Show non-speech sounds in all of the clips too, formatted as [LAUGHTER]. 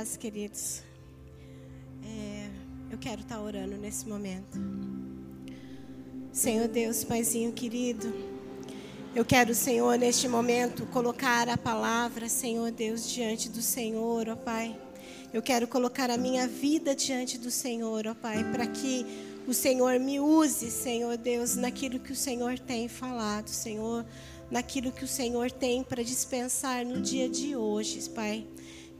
paz, queridos. É, eu quero estar orando nesse momento. Senhor Deus, Paizinho querido, eu quero, Senhor, neste momento, colocar a palavra, Senhor Deus, diante do Senhor, ó Pai. Eu quero colocar a minha vida diante do Senhor, ó Pai, para que o Senhor me use, Senhor Deus, naquilo que o Senhor tem falado, Senhor, naquilo que o Senhor tem para dispensar no dia de hoje, Pai.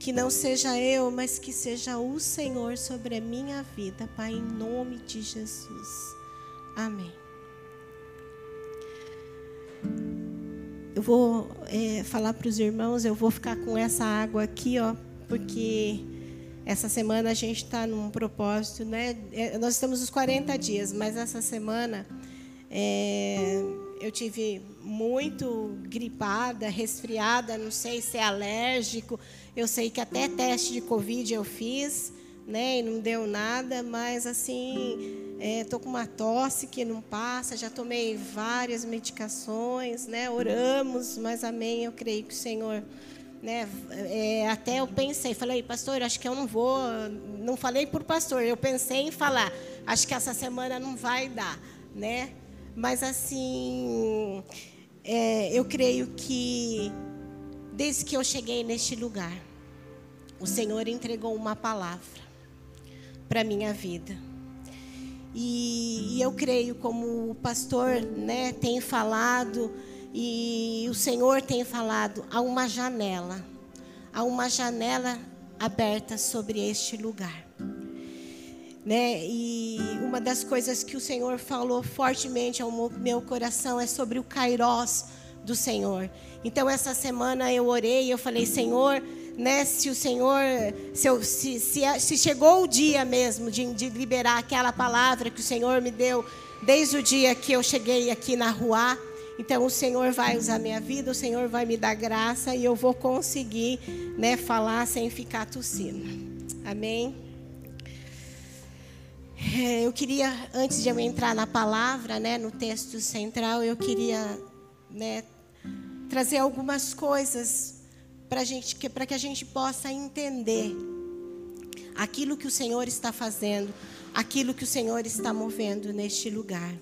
Que não seja eu, mas que seja o Senhor sobre a minha vida, Pai, em nome de Jesus. Amém. Eu vou é, falar para os irmãos, eu vou ficar com essa água aqui, ó, porque essa semana a gente está num propósito, né? É, nós estamos nos 40 dias, mas essa semana é, eu tive muito gripada, resfriada, não sei se é alérgico. Eu sei que até teste de Covid eu fiz, né? E não deu nada, mas assim, é, com uma tosse que não passa, já tomei várias medicações, né? Oramos, mas amém, eu creio que o Senhor. Né, é, até eu pensei, falei, pastor, acho que eu não vou, não falei por pastor, eu pensei em falar, acho que essa semana não vai dar, né? Mas assim, é, eu creio que desde que eu cheguei neste lugar, o Senhor entregou uma palavra para minha vida. E, e, eu creio, como o pastor né, tem falado, e o Senhor tem falado, há uma janela, há uma janela aberta sobre este lugar né? E uma das coisas que o Senhor falou fortemente ao meu coração é sobre o kairós do Senhor. Então essa semana eu orei eu falei, Senhor, né, se o Senhor, se, eu, se, se, se, chegou o dia mesmo de, de liberar aquela palavra que o Senhor me deu desde o dia que eu cheguei aqui na rua, então o Senhor vai usar minha vida, o Senhor vai me dar graça e eu vou conseguir, né, falar sem ficar tossindo. Amém. É, eu queria, antes de eu entrar na palavra, né, no texto central, eu queria né, trazer algumas coisas para gente, que, que a gente possa entender aquilo que o Senhor está fazendo, aquilo que o Senhor está movendo neste lugar.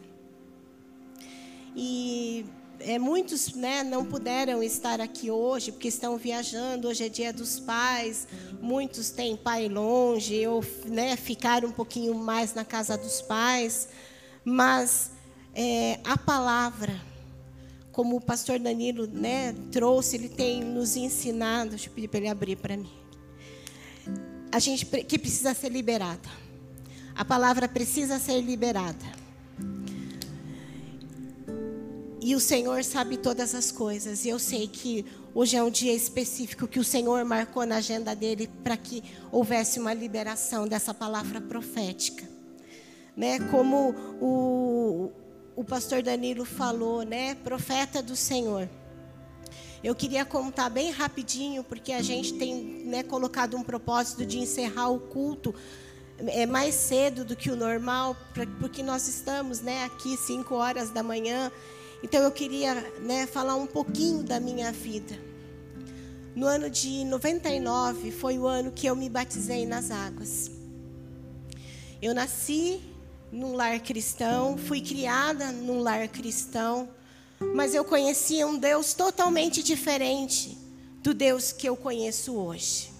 E é, muitos né, não puderam estar aqui hoje porque estão viajando. Hoje é dia dos pais. Muitos têm pai longe ou né, ficaram um pouquinho mais na casa dos pais. Mas é, a palavra, como o pastor Danilo né, trouxe, ele tem nos ensinado. Deixa eu pedir para ele abrir para mim. A gente que precisa ser liberada. A palavra precisa ser liberada. E o Senhor sabe todas as coisas. E eu sei que hoje é um dia específico que o Senhor marcou na agenda dele para que houvesse uma liberação dessa palavra profética. Né? Como o, o pastor Danilo falou, né? Profeta do Senhor. Eu queria contar bem rapidinho, porque a gente tem né, colocado um propósito de encerrar o culto é mais cedo do que o normal, porque nós estamos né, aqui 5 horas da manhã então eu queria né, falar um pouquinho da minha vida. No ano de 99 foi o ano que eu me batizei nas águas. Eu nasci num lar cristão, fui criada num lar cristão, mas eu conhecia um Deus totalmente diferente do Deus que eu conheço hoje.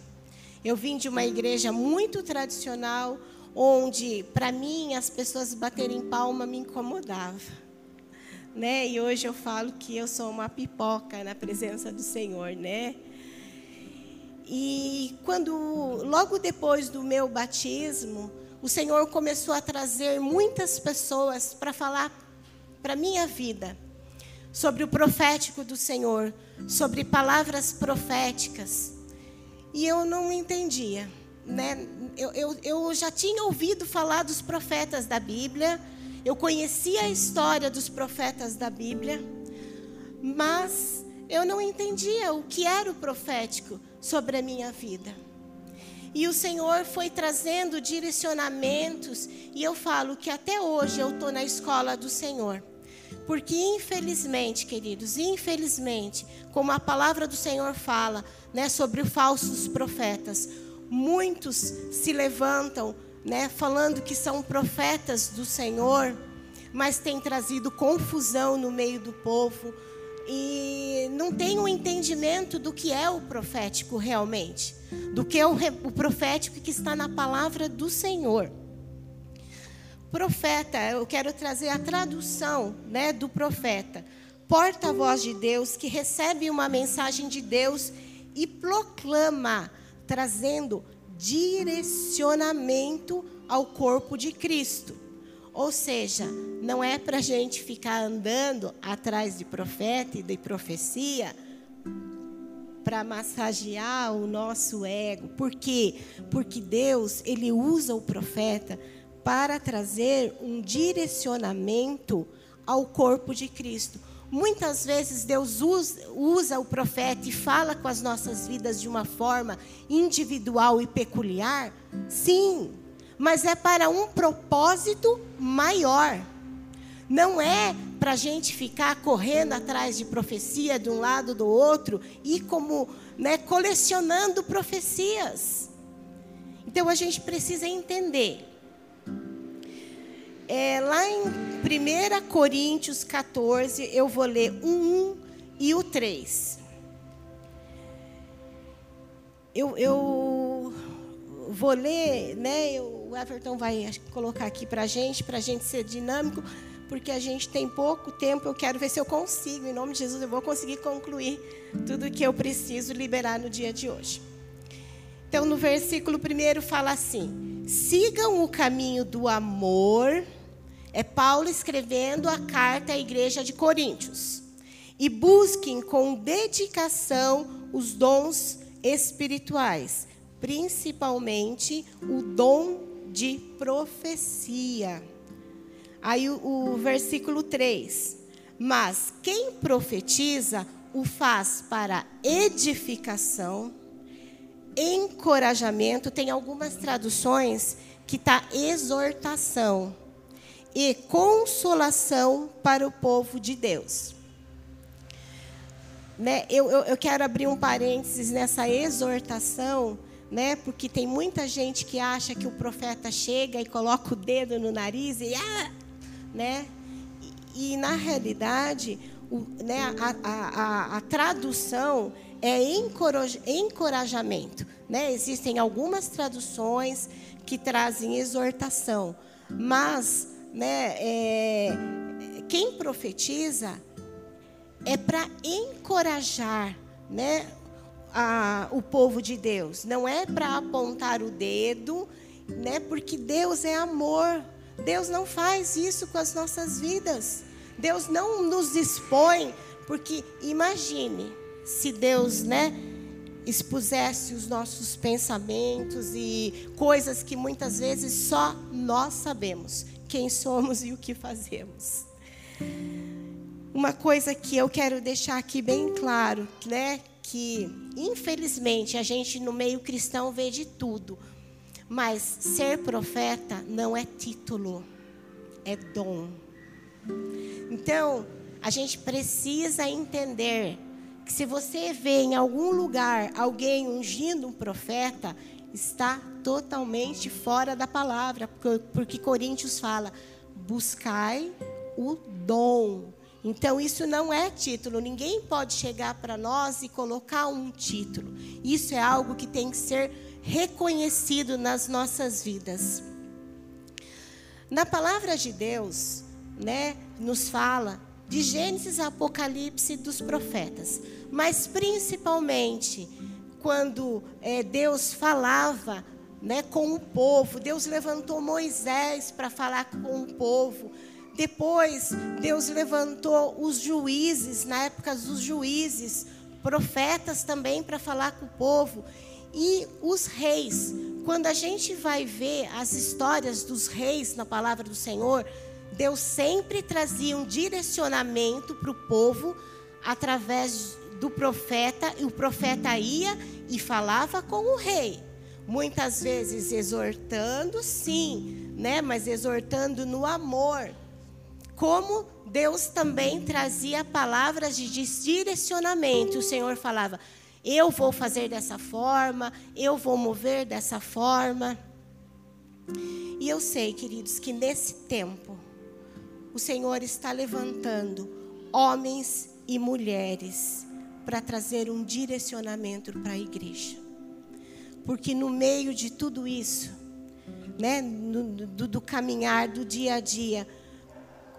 Eu vim de uma igreja muito tradicional, onde para mim as pessoas baterem palma me incomodava né? E hoje eu falo que eu sou uma pipoca na presença do Senhor, né? E quando logo depois do meu batismo, o Senhor começou a trazer muitas pessoas para falar para minha vida sobre o profético do Senhor, sobre palavras proféticas. E eu não entendia, né? Eu, eu, eu já tinha ouvido falar dos profetas da Bíblia, eu conhecia a história dos profetas da Bíblia, mas eu não entendia o que era o profético sobre a minha vida. E o Senhor foi trazendo direcionamentos, e eu falo que até hoje eu estou na escola do Senhor. Porque, infelizmente, queridos, infelizmente, como a palavra do Senhor fala né, sobre os falsos profetas, muitos se levantam, né, falando que são profetas do Senhor, mas têm trazido confusão no meio do povo e não tem um entendimento do que é o profético realmente, do que é o, o profético que está na palavra do Senhor. Profeta, eu quero trazer a tradução né, do profeta. Porta-voz de Deus que recebe uma mensagem de Deus e proclama, trazendo direcionamento ao corpo de Cristo. Ou seja, não é para a gente ficar andando atrás de profeta e de profecia para massagear o nosso ego. Por quê? Porque Deus, ele usa o profeta para trazer um direcionamento ao corpo de Cristo. Muitas vezes Deus usa, o profeta e fala com as nossas vidas de uma forma individual e peculiar, sim, mas é para um propósito maior. Não é para a gente ficar correndo atrás de profecia de um lado do outro e como né, colecionando profecias. Então a gente precisa entender é, lá em 1 Coríntios 14, eu vou ler o 1 e o 3. Eu, eu vou ler, né? O Everton vai colocar aqui para a gente, para a gente ser dinâmico, porque a gente tem pouco tempo. Eu quero ver se eu consigo, em nome de Jesus, eu vou conseguir concluir tudo que eu preciso liberar no dia de hoje. Então, no versículo primeiro fala assim: sigam o caminho do amor é Paulo escrevendo a carta à igreja de Coríntios. E busquem com dedicação os dons espirituais, principalmente o dom de profecia. Aí o, o versículo 3. Mas quem profetiza o faz para edificação, encorajamento, tem algumas traduções que está exortação e consolação para o povo de Deus. Né? Eu, eu, eu quero abrir um parênteses nessa exortação, né? porque tem muita gente que acha que o profeta chega e coloca o dedo no nariz e. Ah! Né? E, e na realidade, o, né, a, a, a, tradução é encorajamento. Né? Existem algumas traduções que trazem exortação, mas né, é, quem profetiza é para encorajar, né, a, o povo de Deus. Não é para apontar o dedo, né, porque Deus é amor. Deus não faz isso com as nossas vidas. Deus não nos expõe, porque imagine se Deus, né, expusesse os nossos pensamentos e coisas que muitas vezes só nós sabemos quem somos e o que fazemos. Uma coisa que eu quero deixar aqui bem claro, né, que infelizmente a gente no meio cristão vê de tudo, mas ser profeta não é título, é dom. Então, a gente precisa entender que se você vê em algum lugar alguém ungindo um profeta, está totalmente fora da palavra, porque Coríntios fala: buscai o dom. Então, isso não é título, ninguém pode chegar para nós e colocar um título. Isso é algo que tem que ser reconhecido nas nossas vidas. Na palavra de Deus, né, nos fala de Gênesis Apocalipse dos profetas, mas principalmente quando é, Deus falava né, com o povo, Deus levantou Moisés para falar com o povo. Depois, Deus levantou os juízes, na época dos juízes, profetas também para falar com o povo. E os reis. Quando a gente vai ver as histórias dos reis na palavra do Senhor, Deus sempre trazia um direcionamento para o povo através do profeta, e o profeta ia e falava com o rei. Muitas vezes exortando, sim, né? Mas exortando no amor. Como Deus também trazia palavras de direcionamento. O Senhor falava: Eu vou fazer dessa forma, eu vou mover dessa forma. E eu sei, queridos, que nesse tempo o Senhor está levantando homens e mulheres para trazer um direcionamento para a igreja. Porque no meio de tudo isso, né, do, do caminhar do dia a dia,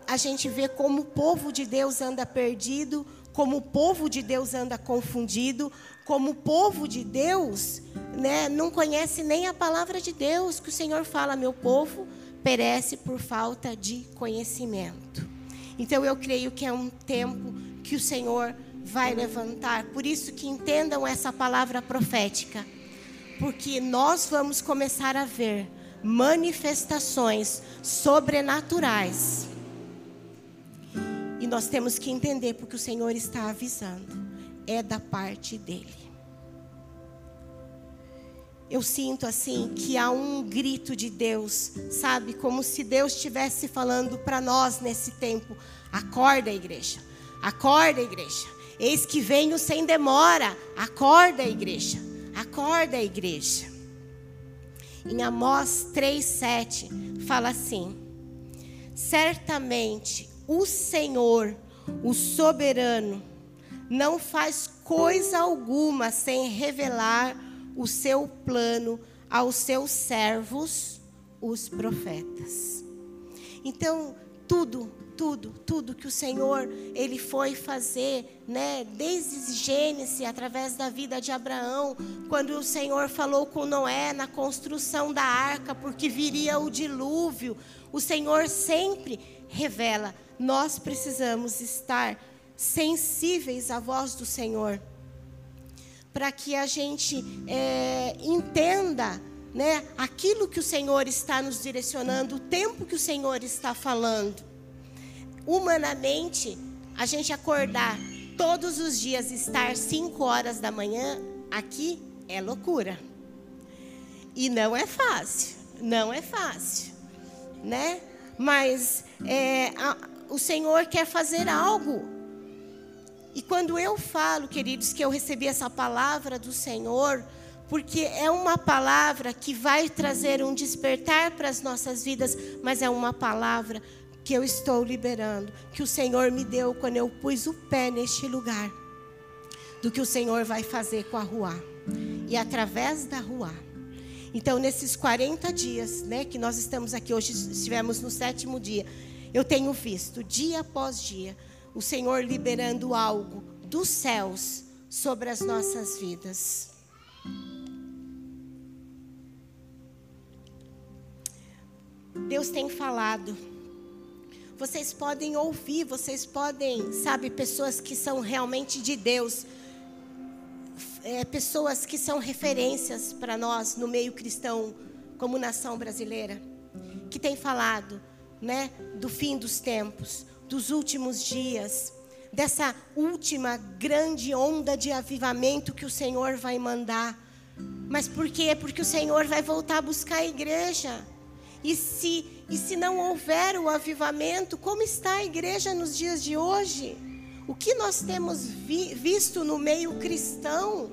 a gente vê como o povo de Deus anda perdido, como o povo de Deus anda confundido, como o povo de Deus né, não conhece nem a palavra de Deus, que o Senhor fala, meu povo perece por falta de conhecimento. Então eu creio que é um tempo que o Senhor vai levantar. Por isso que entendam essa palavra profética. Porque nós vamos começar a ver manifestações sobrenaturais. E nós temos que entender porque o Senhor está avisando. É da parte dele. Eu sinto assim que há um grito de Deus, sabe? Como se Deus estivesse falando para nós nesse tempo: acorda, igreja. Acorda, igreja. Eis que venho sem demora. Acorda, igreja. Acorda, igreja. Em Amós 3:7 fala assim: Certamente o Senhor, o soberano, não faz coisa alguma sem revelar o seu plano aos seus servos, os profetas. Então, tudo tudo, tudo que o Senhor ele foi fazer, né, desde Gênesis, através da vida de Abraão, quando o Senhor falou com Noé na construção da arca, porque viria o dilúvio, o Senhor sempre revela. Nós precisamos estar sensíveis à voz do Senhor, para que a gente é, entenda né, aquilo que o Senhor está nos direcionando, o tempo que o Senhor está falando humanamente, a gente acordar todos os dias, estar 5 horas da manhã aqui, é loucura. E não é fácil, não é fácil, né? Mas é, a, o Senhor quer fazer algo. E quando eu falo, queridos, que eu recebi essa palavra do Senhor, porque é uma palavra que vai trazer um despertar para as nossas vidas, mas é uma palavra que eu estou liberando, que o Senhor me deu quando eu pus o pé neste lugar, do que o Senhor vai fazer com a rua e através da rua. Então, nesses 40 dias, né, que nós estamos aqui hoje, estivemos no sétimo dia, eu tenho visto, dia após dia, o Senhor liberando algo dos céus sobre as nossas vidas. Deus tem falado vocês podem ouvir, vocês podem, sabe, pessoas que são realmente de Deus, é, pessoas que são referências para nós no meio cristão, como nação brasileira, que tem falado, né, do fim dos tempos, dos últimos dias, dessa última grande onda de avivamento que o Senhor vai mandar. Mas por quê? Porque o Senhor vai voltar a buscar a igreja. E se, e se não houver o avivamento, como está a igreja nos dias de hoje? O que nós temos vi, visto no meio cristão?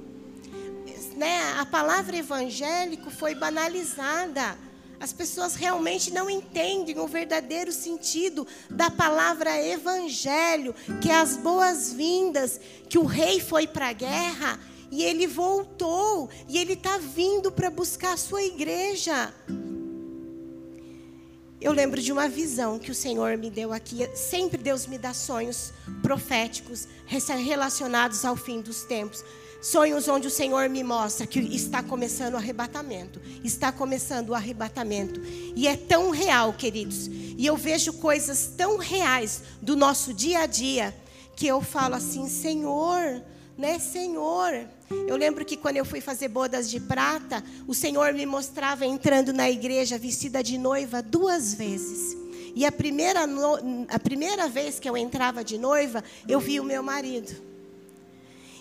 Né? A palavra evangélico foi banalizada. As pessoas realmente não entendem o verdadeiro sentido da palavra evangelho, que é as boas-vindas, que o rei foi para a guerra e ele voltou, e ele está vindo para buscar a sua igreja. Eu lembro de uma visão que o Senhor me deu aqui. Sempre Deus me dá sonhos proféticos relacionados ao fim dos tempos. Sonhos onde o Senhor me mostra que está começando o arrebatamento. Está começando o arrebatamento. E é tão real, queridos. E eu vejo coisas tão reais do nosso dia a dia que eu falo assim: Senhor, né, Senhor. Eu lembro que quando eu fui fazer bodas de prata, o Senhor me mostrava entrando na igreja vestida de noiva duas vezes. E a primeira, a primeira vez que eu entrava de noiva, eu vi o meu marido.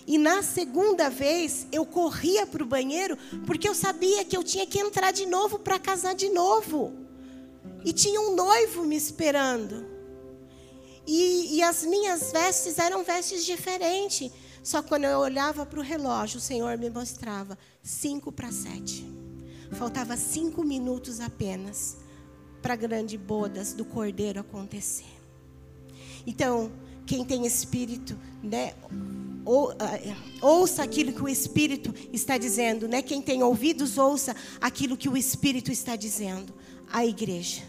E na segunda vez, eu corria para o banheiro, porque eu sabia que eu tinha que entrar de novo para casar de novo. E tinha um noivo me esperando. E, e as minhas vestes eram vestes diferentes. Só quando eu olhava para o relógio, o Senhor me mostrava cinco para sete. Faltava cinco minutos apenas para a grande bodas do Cordeiro acontecer. Então, quem tem espírito, né, ou, ouça aquilo que o Espírito está dizendo, né? Quem tem ouvidos, ouça aquilo que o Espírito está dizendo. A igreja.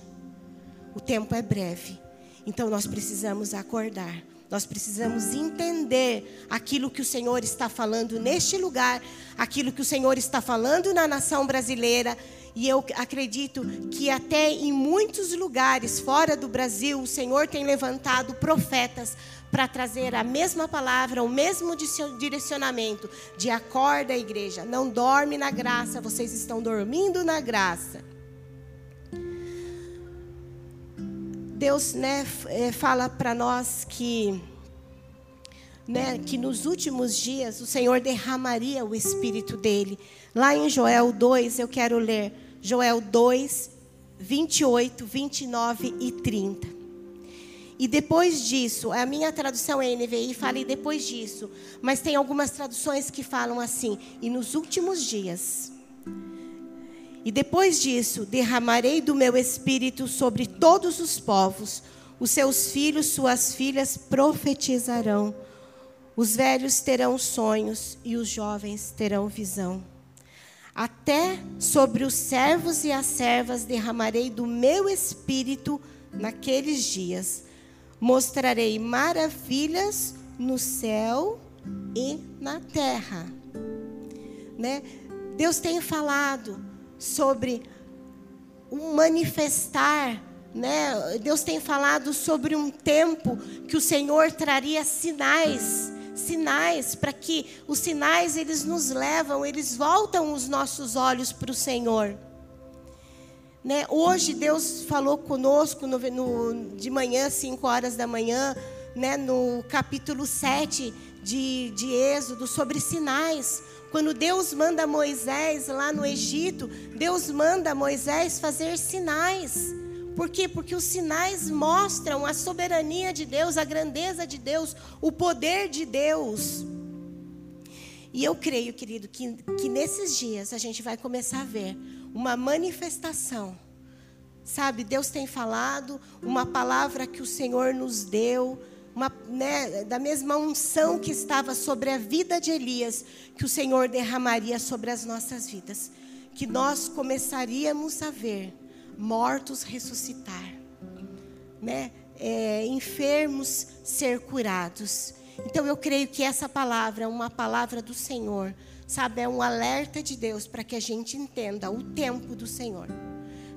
O tempo é breve. Então nós precisamos acordar. Nós precisamos entender aquilo que o Senhor está falando neste lugar, aquilo que o Senhor está falando na nação brasileira. E eu acredito que até em muitos lugares fora do Brasil, o Senhor tem levantado profetas para trazer a mesma palavra, o mesmo direcionamento de acorda a igreja. Não dorme na graça, vocês estão dormindo na graça. Deus né, é, fala para nós que, né, que nos últimos dias o Senhor derramaria o Espírito dele. Lá em Joel 2, eu quero ler Joel 2, 28, 29 e 30. E depois disso, a minha tradução é NVI, fala e depois disso. Mas tem algumas traduções que falam assim, e nos últimos dias. E depois disso, derramarei do meu espírito sobre todos os povos. Os seus filhos, suas filhas profetizarão. Os velhos terão sonhos e os jovens terão visão. Até sobre os servos e as servas derramarei do meu espírito naqueles dias Mostrarei maravilhas no céu e na terra. Né? Deus tem falado sobre um manifestar, né? Deus tem falado sobre um tempo que o Senhor traria sinais, sinais para que os sinais eles nos levam, eles voltam os nossos olhos para o Senhor. Né? Hoje Deus falou conosco no, no, de manhã, 5 horas da manhã, né? no capítulo 7 de, de Êxodo, sobre sinais. Quando Deus manda Moisés lá no Egito, Deus manda Moisés fazer sinais. Por quê? Porque os sinais mostram a soberania de Deus, a grandeza de Deus, o poder de Deus. E eu creio, querido, que, que nesses dias a gente vai começar a ver uma manifestação. Sabe, Deus tem falado, uma palavra que o Senhor nos deu, uma, né, da mesma unção que estava sobre a vida de Elias, que o Senhor derramaria sobre as nossas vidas. Que nós começaríamos a ver mortos ressuscitar, né? É, enfermos ser curados. Então eu creio que essa palavra é uma palavra do Senhor Sabe, é um alerta de Deus para que a gente entenda o tempo do Senhor.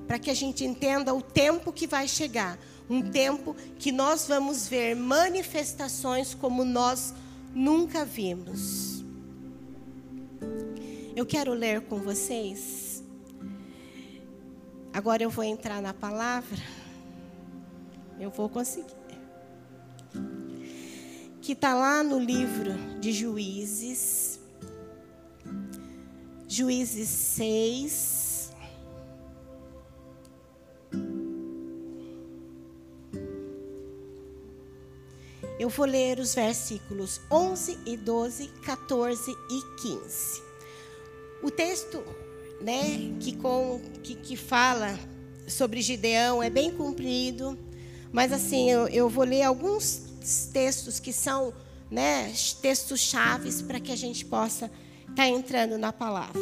Para que a gente entenda o tempo que vai chegar. Um tempo que nós vamos ver manifestações como nós nunca vimos. Eu quero ler com vocês. Agora eu vou entrar na palavra. Eu vou conseguir. Que está lá no livro de Juízes Juízes 6. Eu vou ler os versículos 11 e 12, 14 e 15. O texto, né, que, com, que, que fala sobre Gideão é bem comprido, mas assim, eu, eu vou ler alguns textos que são, né, textos chaves para que a gente possa está entrando na palavra.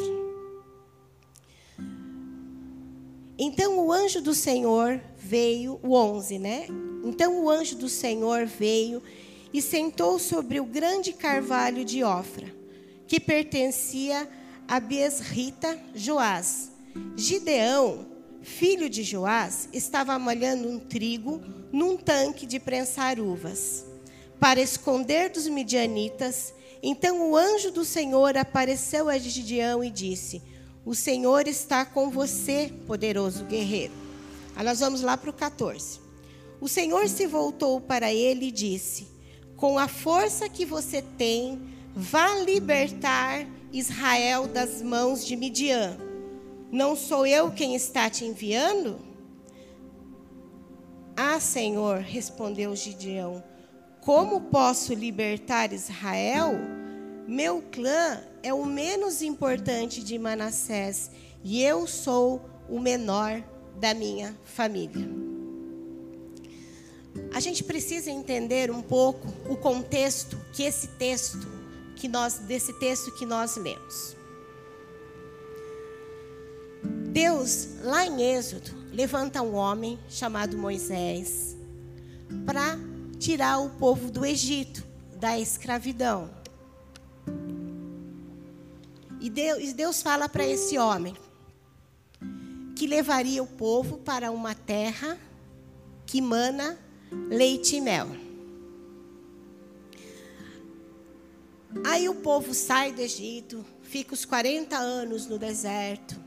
Então o anjo do Senhor veio, o 11, né? Então o anjo do Senhor veio e sentou sobre o grande carvalho de Ofra, que pertencia a Besrita Joás. Gideão, filho de Joás, estava malhando um trigo num tanque de prensar uvas, para esconder dos midianitas então o anjo do Senhor apareceu a Gideão e disse: O Senhor está com você, poderoso guerreiro. Aí nós vamos lá para o 14. O Senhor se voltou para ele e disse: Com a força que você tem, vá libertar Israel das mãos de Midian. Não sou eu quem está te enviando? Ah, Senhor, respondeu Gideão, como posso libertar Israel? meu clã é o menos importante de Manassés e eu sou o menor da minha família. A gente precisa entender um pouco o contexto que esse texto que nós desse texto que nós lemos. Deus, lá em Êxodo, levanta um homem chamado Moisés para tirar o povo do Egito, da escravidão. E Deus, Deus fala para esse homem que levaria o povo para uma terra que mana leite e mel. Aí o povo sai do Egito, fica os 40 anos no deserto.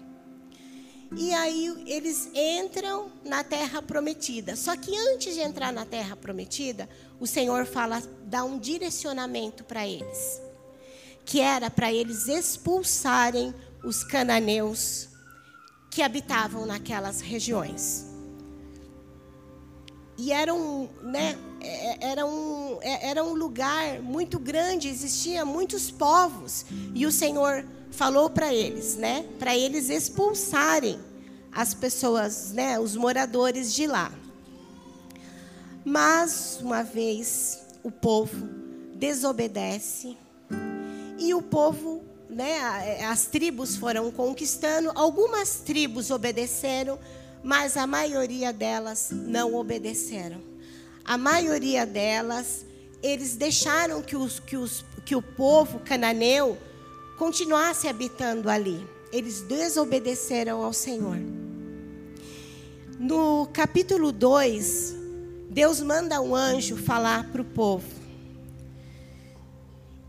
E aí eles entram na terra prometida. Só que antes de entrar na terra prometida, o Senhor fala, dá um direcionamento para eles, que era para eles expulsarem os cananeus que habitavam naquelas regiões. E era um, né, é, era, um, é, era um lugar muito grande, existia muitos povos. E o Senhor falou para eles, né, para eles expulsarem as pessoas, né, os moradores de lá. Mas, uma vez, o povo desobedece e o povo né, é, as tribos foram conquistando, algumas tribos obedeceram, mas a maioria delas não obedeceram. A maioria delas, eles deixaram que, os, que, os, que o povo cananeu continuasse habitando ali. Eles desobedeceram ao Senhor. No capítulo 2, Deus manda um anjo falar para o povo.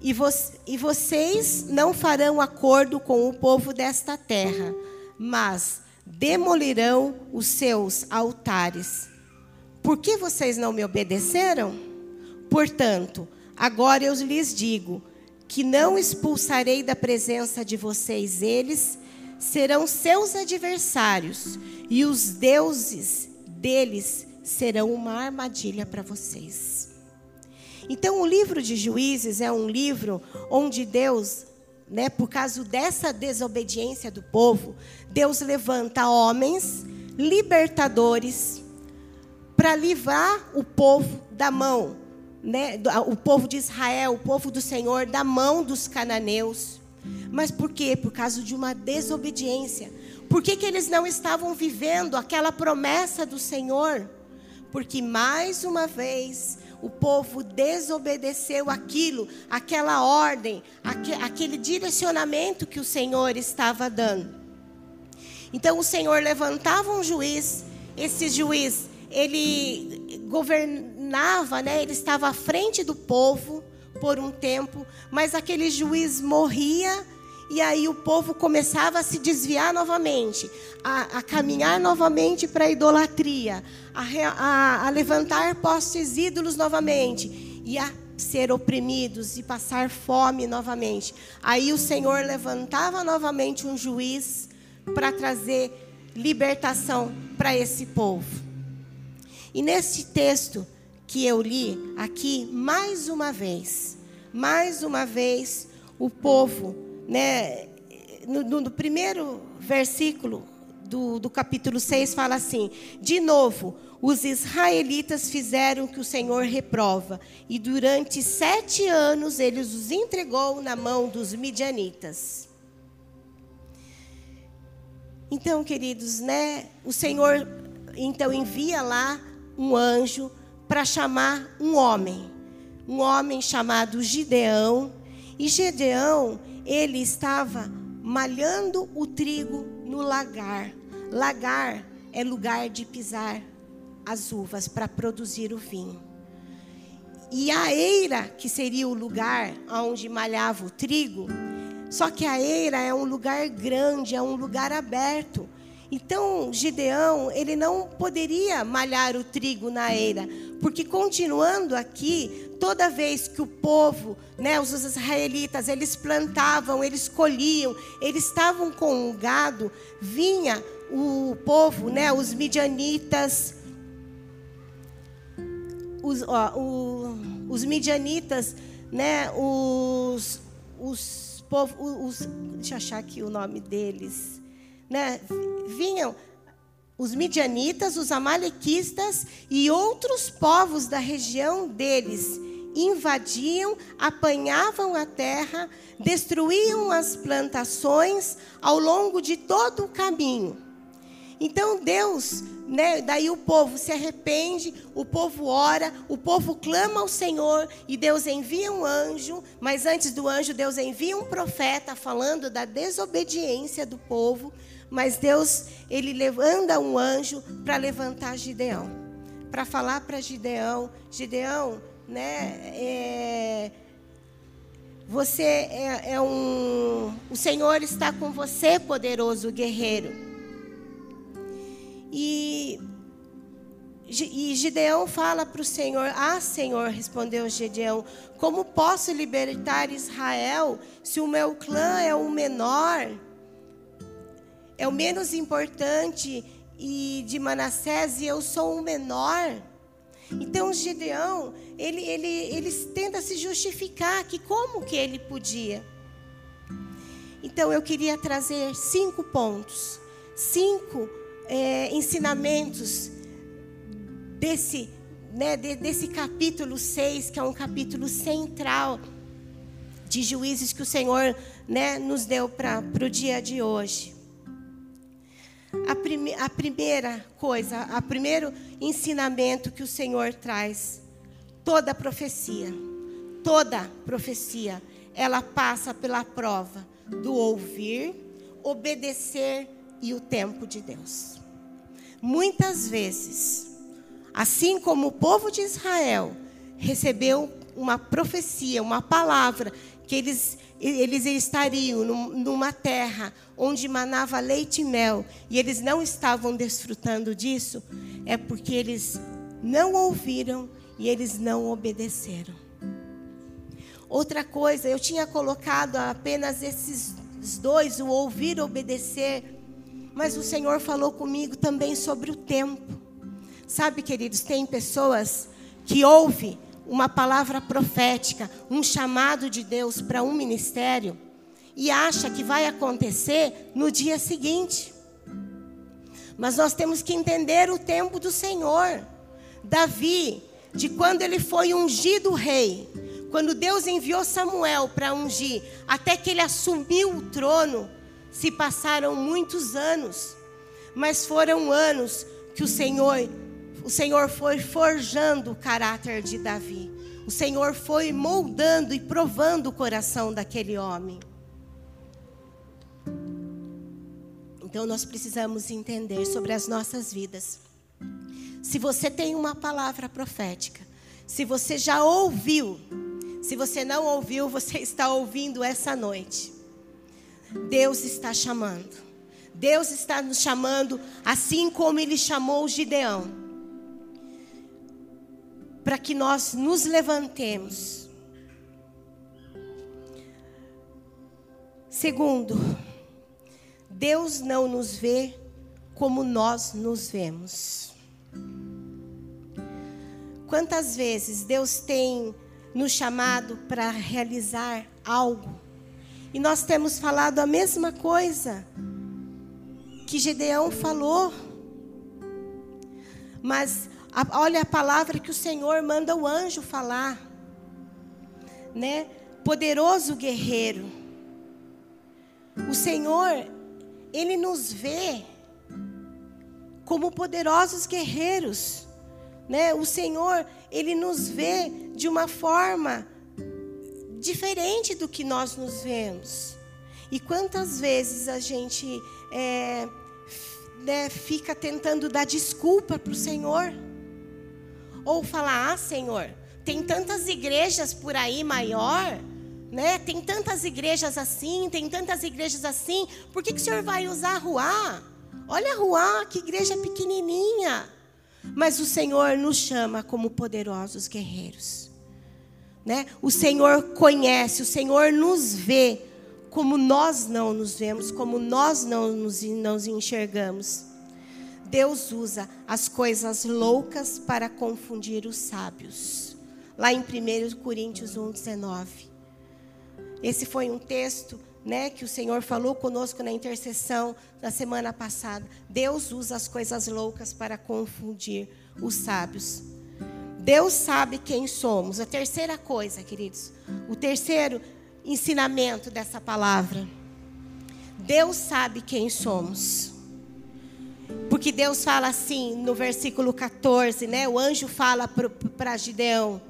E, vo e vocês não farão acordo com o povo desta terra, mas demolirão os seus altares. Por que vocês não me obedeceram? Portanto, agora eu lhes digo que não expulsarei da presença de vocês eles, serão seus adversários, e os deuses deles serão uma armadilha para vocês. Então, o livro de Juízes é um livro onde Deus, né, por causa dessa desobediência do povo, Deus levanta homens libertadores para livrar o povo da mão, né, o povo de Israel, o povo do Senhor, da mão dos cananeus. Mas por quê? Por causa de uma desobediência. Por que, que eles não estavam vivendo aquela promessa do Senhor? Porque mais uma vez o povo desobedeceu aquilo, aquela ordem, aquele direcionamento que o Senhor estava dando. Então o Senhor levantava um juiz, esse juiz, ele governava, né? Ele estava à frente do povo por um tempo, mas aquele juiz morria e aí o povo começava a se desviar novamente, a, a caminhar novamente para a idolatria, a, a, a levantar postes ídolos novamente e a ser oprimidos e passar fome novamente. Aí o Senhor levantava novamente um juiz para trazer libertação para esse povo. E nesse texto que eu li aqui, mais uma vez, mais uma vez, o povo né, no, no primeiro versículo do, do capítulo 6 fala assim: De novo, os israelitas fizeram o que o Senhor reprova, e durante sete anos ele os entregou na mão dos midianitas. Então, queridos, né, o Senhor então envia lá um anjo para chamar um homem, um homem chamado Gideão, e Gideão ele estava malhando o trigo no lagar. Lagar é lugar de pisar as uvas para produzir o vinho. E a eira, que seria o lugar onde malhava o trigo, só que a eira é um lugar grande, é um lugar aberto. Então, Gideão, ele não poderia malhar o trigo na eira, porque continuando aqui, toda vez que o povo, né, os israelitas, eles plantavam, eles colhiam, eles estavam com o gado, vinha o povo, né, os midianitas, os, ó, o, os midianitas, né, os os povos, os, deixa eu achar aqui o nome deles, né? Vinham os midianitas, os amalequistas e outros povos da região deles invadiam, apanhavam a terra, destruíam as plantações ao longo de todo o caminho. Então Deus, né, daí o povo se arrepende, o povo ora, o povo clama ao Senhor e Deus envia um anjo, mas antes do anjo Deus envia um profeta falando da desobediência do povo, mas Deus ele levanta um anjo para levantar Gideão, para falar para Gideão, Gideão, né, é, você é, é um, o Senhor está com você, poderoso guerreiro. E, e Gideão fala para o Senhor: Ah, Senhor, respondeu Gideão, como posso libertar Israel se o meu clã é o menor, é o menos importante e de Manassés e eu sou o menor? Então Gideão, ele, ele, ele tenta se justificar que como que ele podia. Então eu queria trazer cinco pontos, cinco é, ensinamentos desse, né, de, desse capítulo 6, que é um capítulo central de juízes que o Senhor né, nos deu para o dia de hoje. A, prime, a primeira coisa, o primeiro ensinamento que o Senhor traz, toda profecia, toda profecia, ela passa pela prova do ouvir, obedecer e o tempo de Deus. Muitas vezes, assim como o povo de Israel recebeu uma profecia, uma palavra, que eles, eles estariam numa terra onde manava leite e mel, e eles não estavam desfrutando disso, é porque eles não ouviram e eles não obedeceram. Outra coisa, eu tinha colocado apenas esses dois, o ouvir e obedecer, mas o Senhor falou comigo também sobre o tempo. Sabe, queridos, tem pessoas que ouvem uma palavra profética, um chamado de Deus para um ministério e acha que vai acontecer no dia seguinte. Mas nós temos que entender o tempo do Senhor. Davi, de quando ele foi ungido rei, quando Deus enviou Samuel para ungir, até que ele assumiu o trono, se passaram muitos anos, mas foram anos que o Senhor, o Senhor foi forjando o caráter de Davi. O Senhor foi moldando e provando o coração daquele homem. Então nós precisamos entender sobre as nossas vidas. Se você tem uma palavra profética, se você já ouviu, se você não ouviu, você [LAUGHS] está ouvindo essa noite. Deus está chamando. Deus está nos chamando, assim como Ele chamou Gideão, para que nós nos levantemos. Segundo, Deus não nos vê como nós nos vemos. Quantas vezes Deus tem nos chamado para realizar algo e nós temos falado a mesma coisa que Gedeão falou. Mas olha a palavra que o Senhor manda o anjo falar, né? Poderoso guerreiro. O Senhor, ele nos vê como poderosos guerreiros, né? O Senhor, ele nos vê de uma forma diferente do que nós nos vemos. E quantas vezes a gente é, né, fica tentando dar desculpa para o Senhor? Ou falar, ah, Senhor, tem tantas igrejas por aí maior, né? Tem tantas igrejas assim, tem tantas igrejas assim. Por que, que o Senhor vai usar Ruá? Olha Ruá, que igreja pequenininha. Mas o Senhor nos chama como poderosos guerreiros. Né? O Senhor conhece, o Senhor nos vê como nós não nos vemos, como nós não nos, nos enxergamos. Deus usa as coisas loucas para confundir os sábios. Lá em 1 Coríntios 1,19. Esse foi um texto né, que o Senhor falou conosco na intercessão da semana passada. Deus usa as coisas loucas para confundir os sábios. Deus sabe quem somos. A terceira coisa, queridos, o terceiro ensinamento dessa palavra. Deus sabe quem somos. Porque Deus fala assim no versículo 14, né? O anjo fala para Gideão: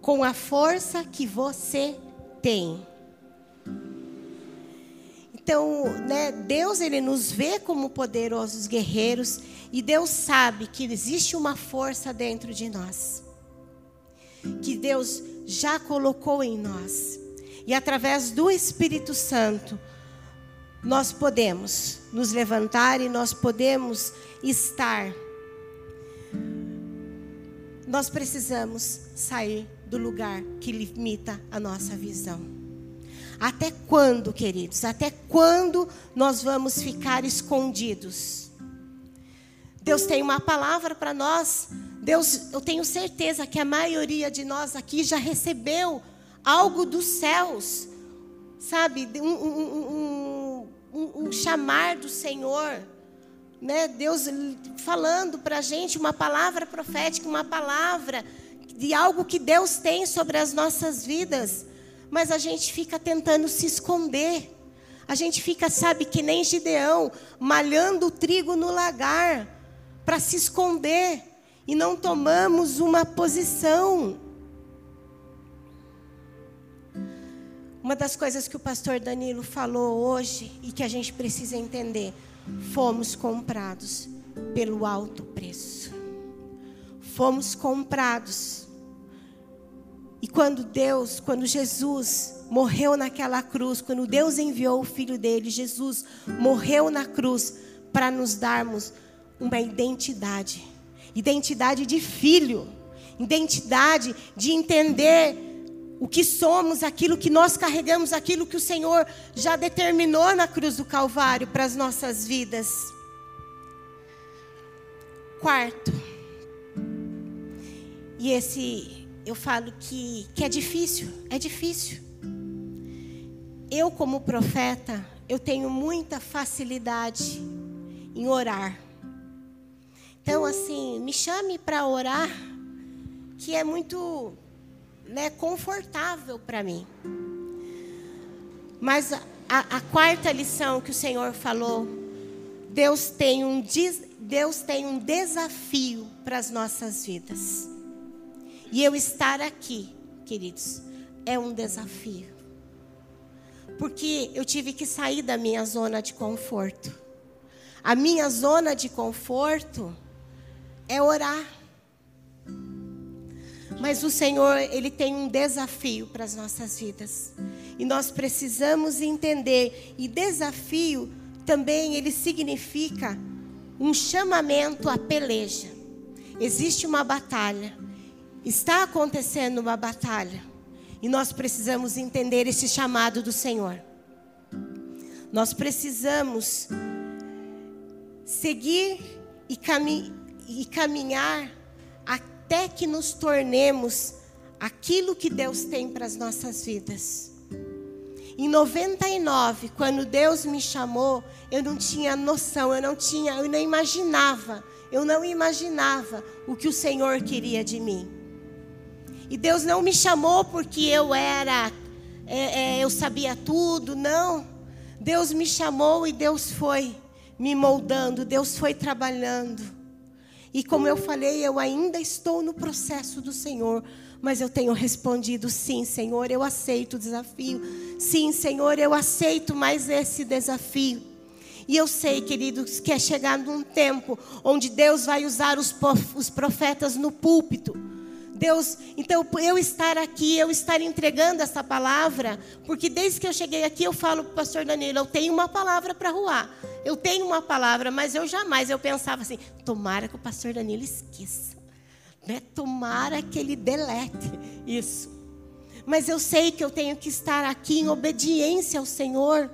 com a força que você tem. Então, né, Deus ele nos vê como poderosos guerreiros e Deus sabe que existe uma força dentro de nós. Que Deus já colocou em nós. E através do Espírito Santo, nós podemos nos levantar e nós podemos estar. Nós precisamos sair do lugar que limita a nossa visão. Até quando, queridos? Até quando nós vamos ficar escondidos? Deus tem uma palavra para nós. Deus, eu tenho certeza que a maioria de nós aqui já recebeu algo dos céus, sabe? Um, um, um, um chamar do Senhor, né? Deus falando para a gente uma palavra profética, uma palavra de algo que Deus tem sobre as nossas vidas mas a gente fica tentando se esconder. A gente fica, sabe, que nem Gideão, malhando o trigo no lagar para se esconder e não tomamos uma posição. Uma das coisas que o pastor Danilo falou hoje e que a gente precisa entender: fomos comprados pelo alto preço. Fomos comprados. E quando Deus, quando Jesus morreu naquela cruz, quando Deus enviou o filho dele, Jesus morreu na cruz para nos darmos uma identidade, identidade de filho, identidade de entender o que somos, aquilo que nós carregamos, aquilo que o Senhor já determinou na cruz do Calvário para as nossas vidas. Quarto, e esse eu falo que, que é difícil, é difícil. Eu, como profeta, eu tenho muita facilidade em orar. Então, assim, me chame para orar, que é muito né, confortável para mim. Mas a, a, quarta lição que o Senhor falou, Deus tem um, Deus tem um desafio para as nossas vidas. E eu estar aqui, queridos, é um desafio. Porque eu tive que sair da minha zona de conforto. A minha zona de conforto é orar. Mas o Senhor, Ele tem um desafio para as nossas vidas. E nós precisamos entender. E desafio também, ele significa um chamamento à peleja. Existe uma batalha. Está acontecendo uma batalha. E nós precisamos entender esse chamado do Senhor. Nós precisamos seguir e, cami e caminhar até que nos tornemos aquilo que Deus tem para as nossas vidas. Em 99, quando Deus me chamou, eu não tinha noção, eu não tinha, eu não imaginava, eu não imaginava o que o Senhor queria de mim. E Deus não me chamou porque eu era, é, é, eu sabia tudo, não. Deus me chamou e Deus foi me moldando, Deus foi trabalhando. E como eu falei, eu ainda estou no processo do Senhor, mas eu tenho respondido: sim, Senhor, eu aceito o desafio. Sim, Senhor, eu aceito mais esse desafio. E eu sei, queridos, que é chegado um tempo onde Deus vai usar os profetas no púlpito Deus, então eu estar aqui, eu estar entregando essa palavra, porque desde que eu cheguei aqui eu falo para o pastor Danilo, eu tenho uma palavra para ruar. Eu tenho uma palavra, mas eu jamais, eu pensava assim, tomara que o pastor Danilo esqueça. Né? Tomara que ele delete isso. Mas eu sei que eu tenho que estar aqui em obediência ao Senhor.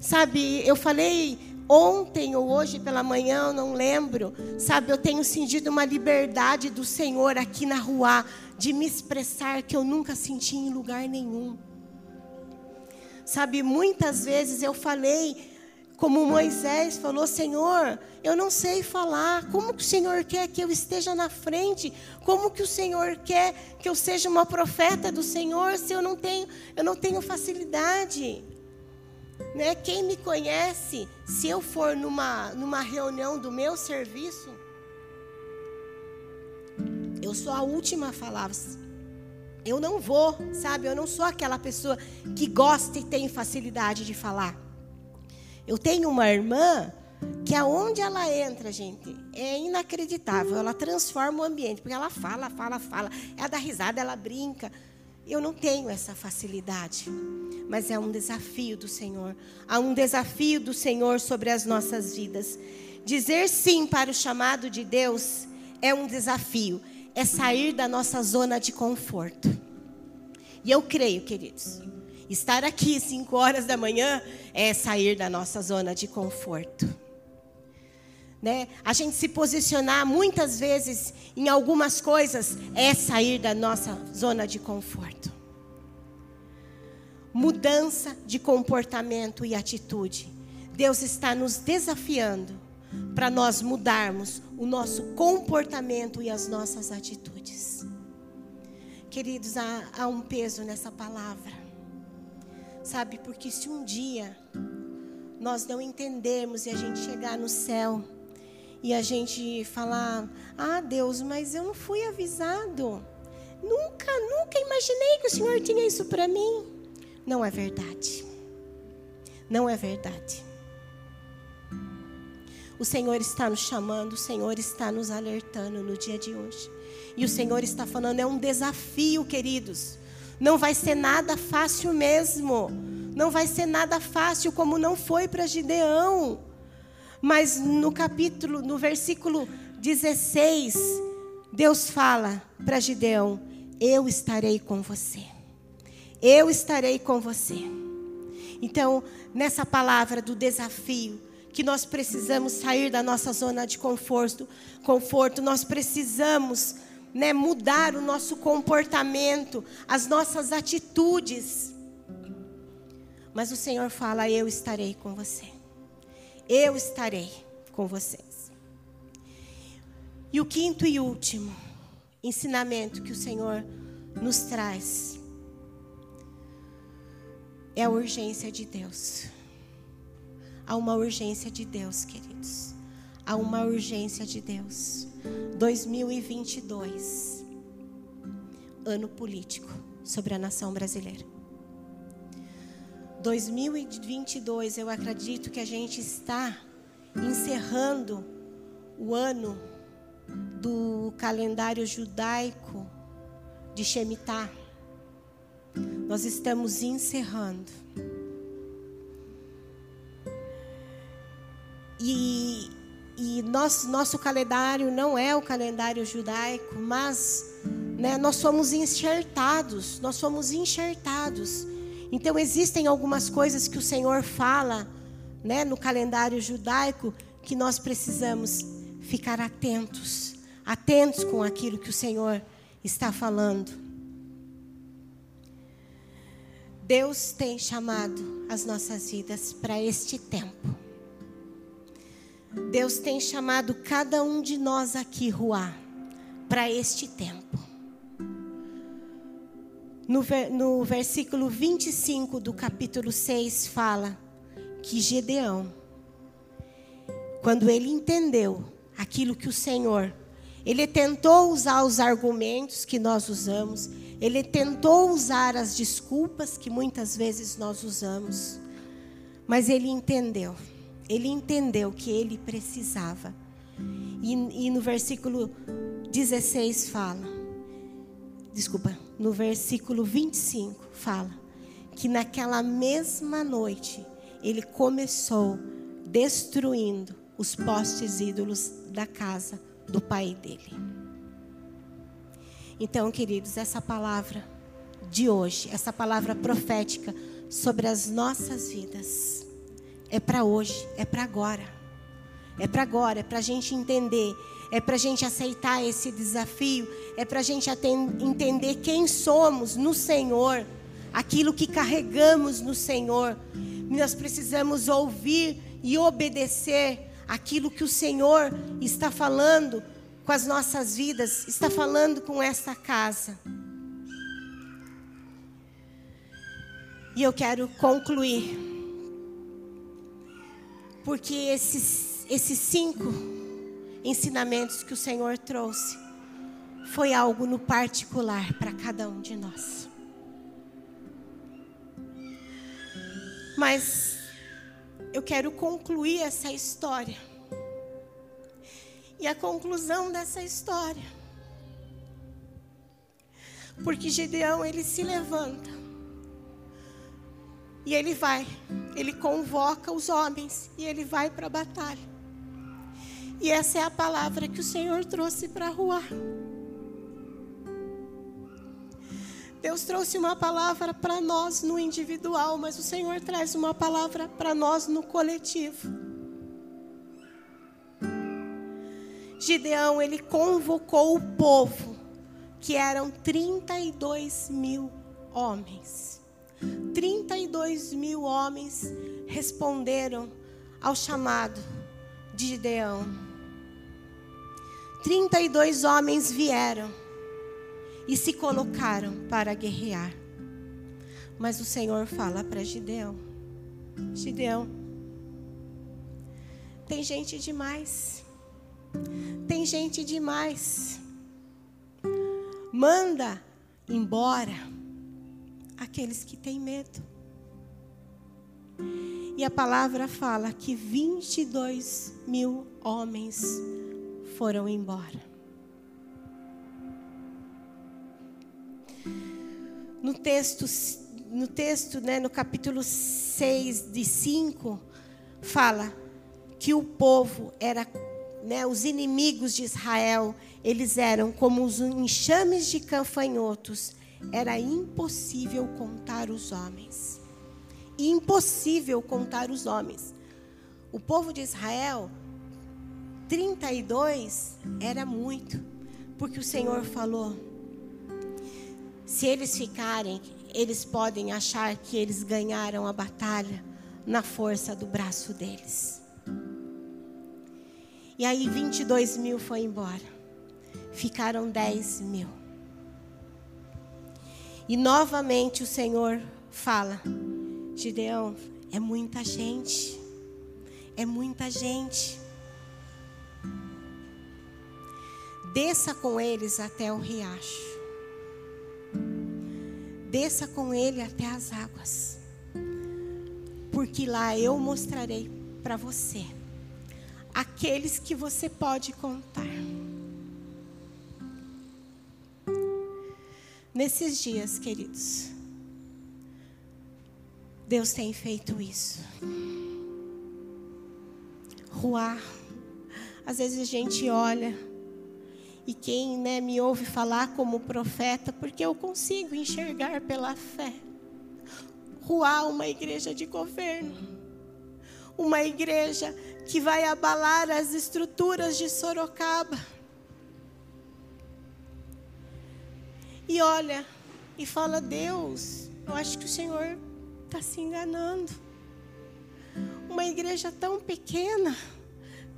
Sabe, eu falei ontem ou hoje pela manhã, eu não lembro, sabe, eu tenho sentido uma liberdade do Senhor aqui na rua de me expressar que eu nunca senti em lugar nenhum. Sabe, muitas vezes eu falei, como Moisés falou: Senhor, eu não sei falar. Como que o Senhor quer que eu esteja na frente? Como que o Senhor quer que eu seja uma profeta do Senhor se eu não tenho, eu não tenho facilidade? Né? Quem me conhece, se eu for numa, numa reunião do meu serviço, eu sou a última a falar. Eu não vou, sabe? Eu não sou aquela pessoa que gosta e tem facilidade de falar. Eu tenho uma irmã que aonde ela entra, gente, é inacreditável. Ela transforma o ambiente, porque ela fala, fala, fala. Ela dá risada, ela brinca. Eu não tenho essa facilidade, mas é um desafio do Senhor. Há um desafio do Senhor sobre as nossas vidas. Dizer sim para o chamado de Deus é um desafio, é sair da nossa zona de conforto. E eu creio, queridos, estar aqui cinco horas da manhã é sair da nossa zona de conforto. Né? A gente se posicionar muitas vezes em algumas coisas é sair da nossa zona de conforto. Mudança de comportamento e atitude. Deus está nos desafiando para nós mudarmos o nosso comportamento e as nossas atitudes. Queridos, há, há um peso nessa palavra. Sabe, porque se um dia nós não entendermos e a gente chegar no céu e a gente falar: Ah, Deus, mas eu não fui avisado. Nunca, nunca imaginei que o Senhor tinha isso para mim. Não é verdade. Não é verdade. O Senhor está nos chamando, o Senhor está nos alertando no dia de hoje. E o Senhor está falando, é um desafio, queridos. Não vai ser nada fácil mesmo. Não vai ser nada fácil como não foi para Gideão. Mas no capítulo, no versículo 16, Deus fala para Gideão: Eu estarei com você. Eu estarei com você. Então, nessa palavra do desafio, que nós precisamos sair da nossa zona de conforto, conforto, nós precisamos né, mudar o nosso comportamento, as nossas atitudes. Mas o Senhor fala: Eu estarei com você eu estarei com vocês. E o quinto e último ensinamento que o Senhor nos traz é a urgência de Deus. Há uma urgência de Deus, queridos. Há uma urgência de Deus. 2022, ano político sobre a nação brasileira. 2022, eu acredito que a gente está encerrando o ano do calendário judaico de Shemitah. Nós estamos encerrando. E, e nosso, nosso calendário não é o calendário judaico, mas né, nós somos enxertados, nós somos enxertados então existem algumas coisas que o Senhor fala, né, no calendário judaico que nós precisamos ficar atentos, atentos com aquilo que o Senhor está falando. Deus tem chamado as nossas vidas para este tempo. Deus tem chamado cada um de nós aqui, Ruá, para este tempo no, no versículo 25 do capítulo 6 fala que Gedeão, quando ele entendeu aquilo que o Senhor, ele tentou usar os argumentos que nós usamos, ele tentou usar as desculpas que muitas vezes nós usamos, mas ele entendeu, ele entendeu que ele precisava. E, e no versículo 16 fala, desculpa, no versículo 25, fala que naquela mesma noite ele começou destruindo os postes ídolos da casa do pai dele. Então, queridos, essa palavra de hoje, essa palavra profética sobre as nossas vidas, é para hoje, é para agora. É para agora, é para a gente entender é para a gente aceitar esse desafio, é para a gente entender quem somos no Senhor, aquilo que carregamos no Senhor. Nós precisamos ouvir e obedecer aquilo que o Senhor está falando com as nossas vidas, está falando com esta casa. E eu quero concluir, porque esses, esses cinco ensinamentos que o Senhor trouxe foi algo no particular para cada um de nós. Mas eu quero concluir essa história. E a conclusão dessa história. Porque Gedeão ele se levanta. E ele vai, ele convoca os homens e ele vai para a batalha. E essa é a palavra que o Senhor trouxe para Ruar. Deus trouxe uma palavra para nós no individual, mas o Senhor traz uma palavra para nós no coletivo. Gideão, ele convocou o povo, que eram 32 mil homens. 32 mil homens responderam ao chamado de Gideão. 32 homens vieram e se colocaram para guerrear. Mas o Senhor fala para Gideão: Gideão, tem gente demais. Tem gente demais. Manda embora aqueles que têm medo. E a palavra fala que 22 mil homens foram embora. no texto, no texto, né, no capítulo 6 de 5, fala que o povo era, né, os inimigos de Israel, eles eram como os enxames de canfanhotos. Era impossível contar os homens. Impossível contar os homens. O povo de Israel, 32 era muito, porque o Senhor falou: se eles ficarem, eles podem achar que eles ganharam a batalha na força do braço deles. E aí 22 mil foi embora. Ficaram 10 mil. E novamente o Senhor fala: Gideão, é muita gente. É muita gente. Desça com eles até o riacho desça com ele até as águas, porque lá eu mostrarei para você aqueles que você pode contar. Nesses dias, queridos, Deus tem feito isso. Ruar. Às vezes a gente olha e quem né, me ouve falar como profeta, porque eu consigo enxergar pela fé. Ruar uma igreja de governo. Uma igreja que vai abalar as estruturas de Sorocaba. E olha, e fala: Deus, eu acho que o Senhor está se enganando. Uma igreja tão pequena,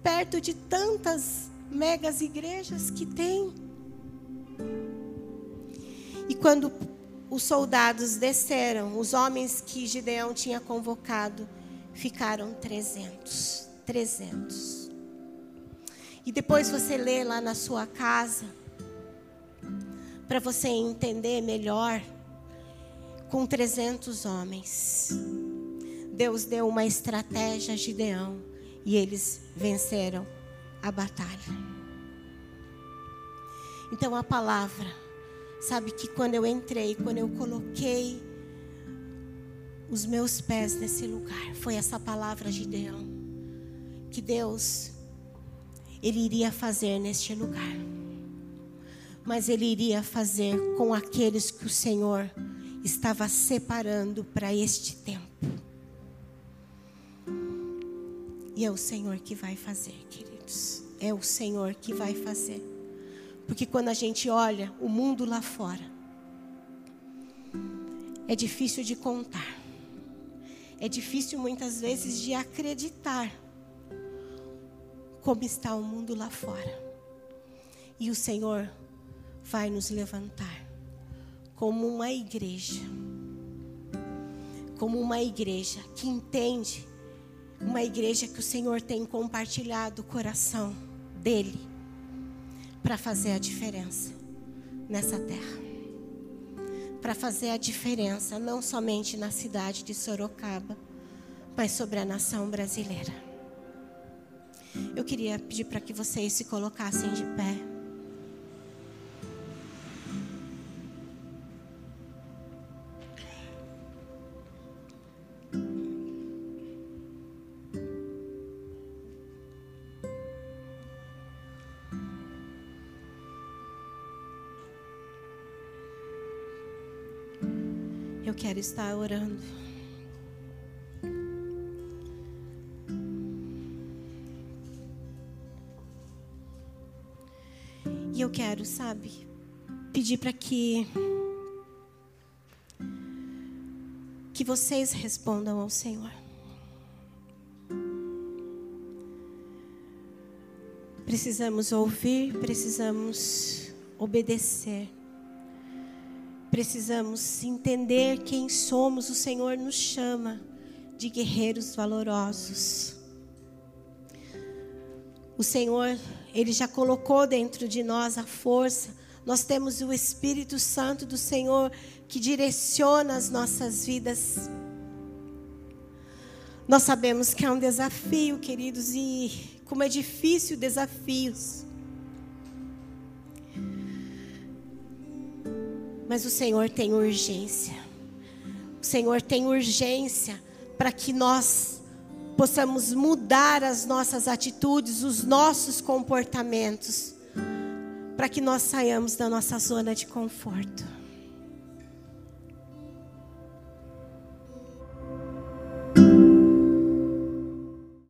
perto de tantas megas igrejas que tem. E quando os soldados desceram, os homens que Gideão tinha convocado, ficaram 300. 300. E depois você lê lá na sua casa, para você entender melhor, com 300 homens. Deus deu uma estratégia a Gideão e eles venceram a batalha. Então a palavra, sabe que quando eu entrei, quando eu coloquei os meus pés nesse lugar, foi essa palavra Gideão, que Deus ele iria fazer neste lugar. Mas ele iria fazer com aqueles que o Senhor estava separando para este tempo. E é o Senhor que vai fazer, querido é o Senhor que vai fazer. Porque quando a gente olha o mundo lá fora, é difícil de contar. É difícil muitas vezes de acreditar como está o mundo lá fora. E o Senhor vai nos levantar como uma igreja. Como uma igreja que entende, uma igreja que o Senhor tem compartilhado o coração dele para fazer a diferença nessa terra. Para fazer a diferença não somente na cidade de Sorocaba, mas sobre a nação brasileira. Eu queria pedir para que vocês se colocassem de pé. Quero estar orando. E eu quero, sabe, pedir para que que vocês respondam ao Senhor. Precisamos ouvir, precisamos obedecer. Precisamos entender quem somos. O Senhor nos chama de guerreiros valorosos. O Senhor, Ele já colocou dentro de nós a força. Nós temos o Espírito Santo do Senhor que direciona as nossas vidas. Nós sabemos que é um desafio, queridos, e como é difícil desafios. Mas o Senhor tem urgência. O Senhor tem urgência para que nós possamos mudar as nossas atitudes, os nossos comportamentos, para que nós saiamos da nossa zona de conforto.